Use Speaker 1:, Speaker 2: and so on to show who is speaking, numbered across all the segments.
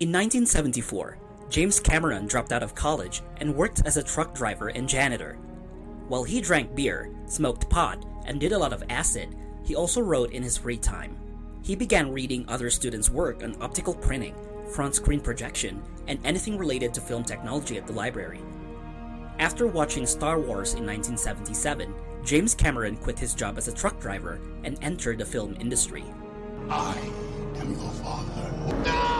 Speaker 1: In 1974, James Cameron dropped out of college and worked as a truck driver and janitor. While he drank beer, smoked pot, and did a lot of acid, he also wrote in his free time. He began reading other students' work on optical printing, front screen projection, and anything related to film technology at the library. After watching Star Wars in 1977, James Cameron quit his job as a truck driver and entered the film industry.
Speaker 2: I am your father.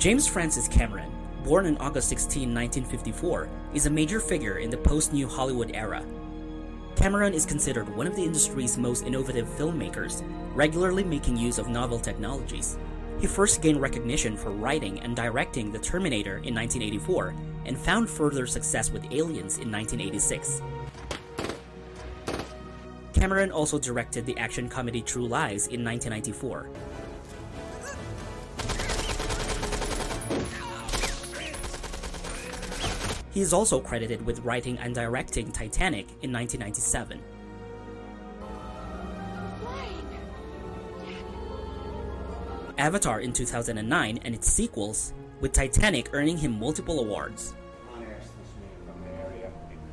Speaker 1: James Francis Cameron, born on August 16, 1954, is a major figure in the post New Hollywood era. Cameron is considered one of the industry's most innovative filmmakers, regularly making use of novel technologies. He first gained recognition for writing and directing The Terminator in 1984 and found further success with Aliens in 1986. Cameron also directed the action comedy True Lies in 1994. He is also credited with writing and directing Titanic in 1997. Avatar in 2009 and its sequels, with Titanic earning him multiple awards.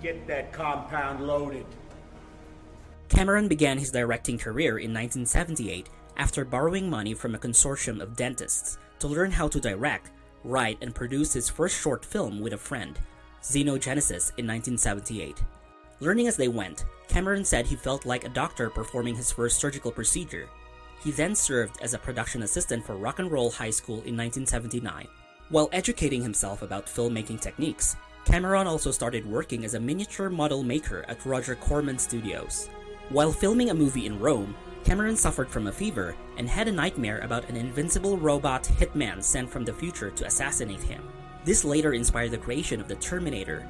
Speaker 3: Get that compound loaded.
Speaker 1: Cameron began his directing career in 1978 after borrowing money from a consortium of dentists to learn how to direct, write, and produce his first short film with a friend, Xenogenesis, in 1978. Learning as they went, Cameron said he felt like a doctor performing his first surgical procedure. He then served as a production assistant for Rock and Roll High School in 1979. While educating himself about filmmaking techniques, Cameron also started working as a miniature model maker at Roger Corman Studios. While filming a movie in Rome, Cameron suffered from a fever and had a nightmare about an invincible robot hitman sent from the future to assassinate him. This later inspired the creation of The Terminator.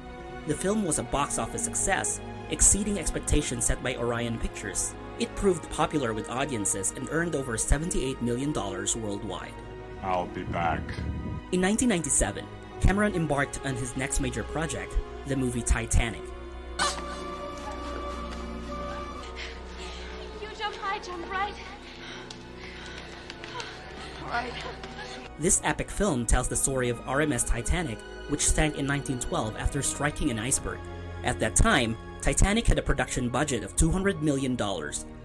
Speaker 1: The film was a box office success, exceeding expectations set by Orion Pictures. It proved popular with audiences and earned over $78 million worldwide.
Speaker 2: I'll be back.
Speaker 1: In 1997, Cameron embarked on his next major project, the movie Titanic.
Speaker 4: You jump high, jump right.
Speaker 5: Right.
Speaker 1: This epic film tells the story of RMS Titanic, which sank in 1912 after striking an iceberg. At that time, Titanic had a production budget of $200 million,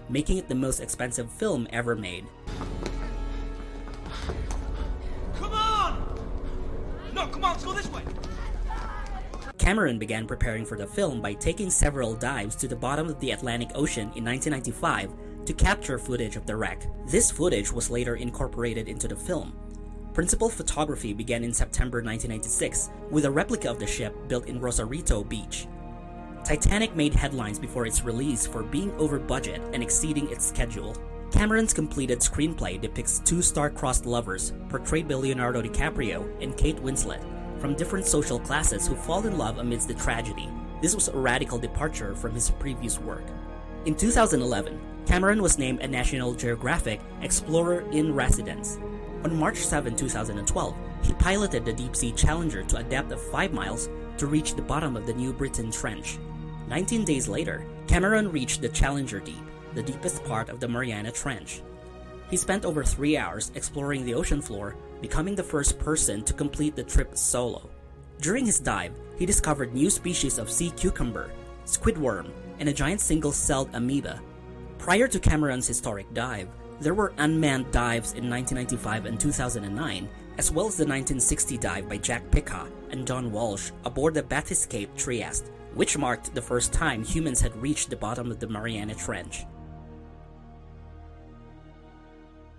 Speaker 1: making it the most expensive film ever made.
Speaker 3: Come on! No, come on, let's go this way.
Speaker 1: Cameron began preparing for the film by taking several dives to the bottom of the Atlantic Ocean in 1995 to capture footage of the wreck. This footage was later incorporated into the film. Principal photography began in September 1996 with a replica of the ship built in Rosarito Beach. Titanic made headlines before its release for being over budget and exceeding its schedule. Cameron's completed screenplay depicts two star-crossed lovers, portrayed by Leonardo DiCaprio and Kate Winslet, from different social classes who fall in love amidst the tragedy. This was a radical departure from his previous work. In 2011, Cameron was named a National Geographic Explorer in Residence. On March 7, 2012, he piloted the Deep Sea Challenger to a depth of 5 miles to reach the bottom of the New Britain Trench. 19 days later, Cameron reached the Challenger Deep, the deepest part of the Mariana Trench. He spent over three hours exploring the ocean floor, becoming the first person to complete the trip solo. During his dive, he discovered new species of sea cucumber, squidworm, and a giant single celled amoeba. Prior to Cameron's historic dive, there were unmanned dives in 1995 and 2009, as well as the 1960 dive by Jack Piccard and John Walsh aboard the Bathyscaphe Trieste, which marked the first time humans had reached the bottom of the Mariana Trench.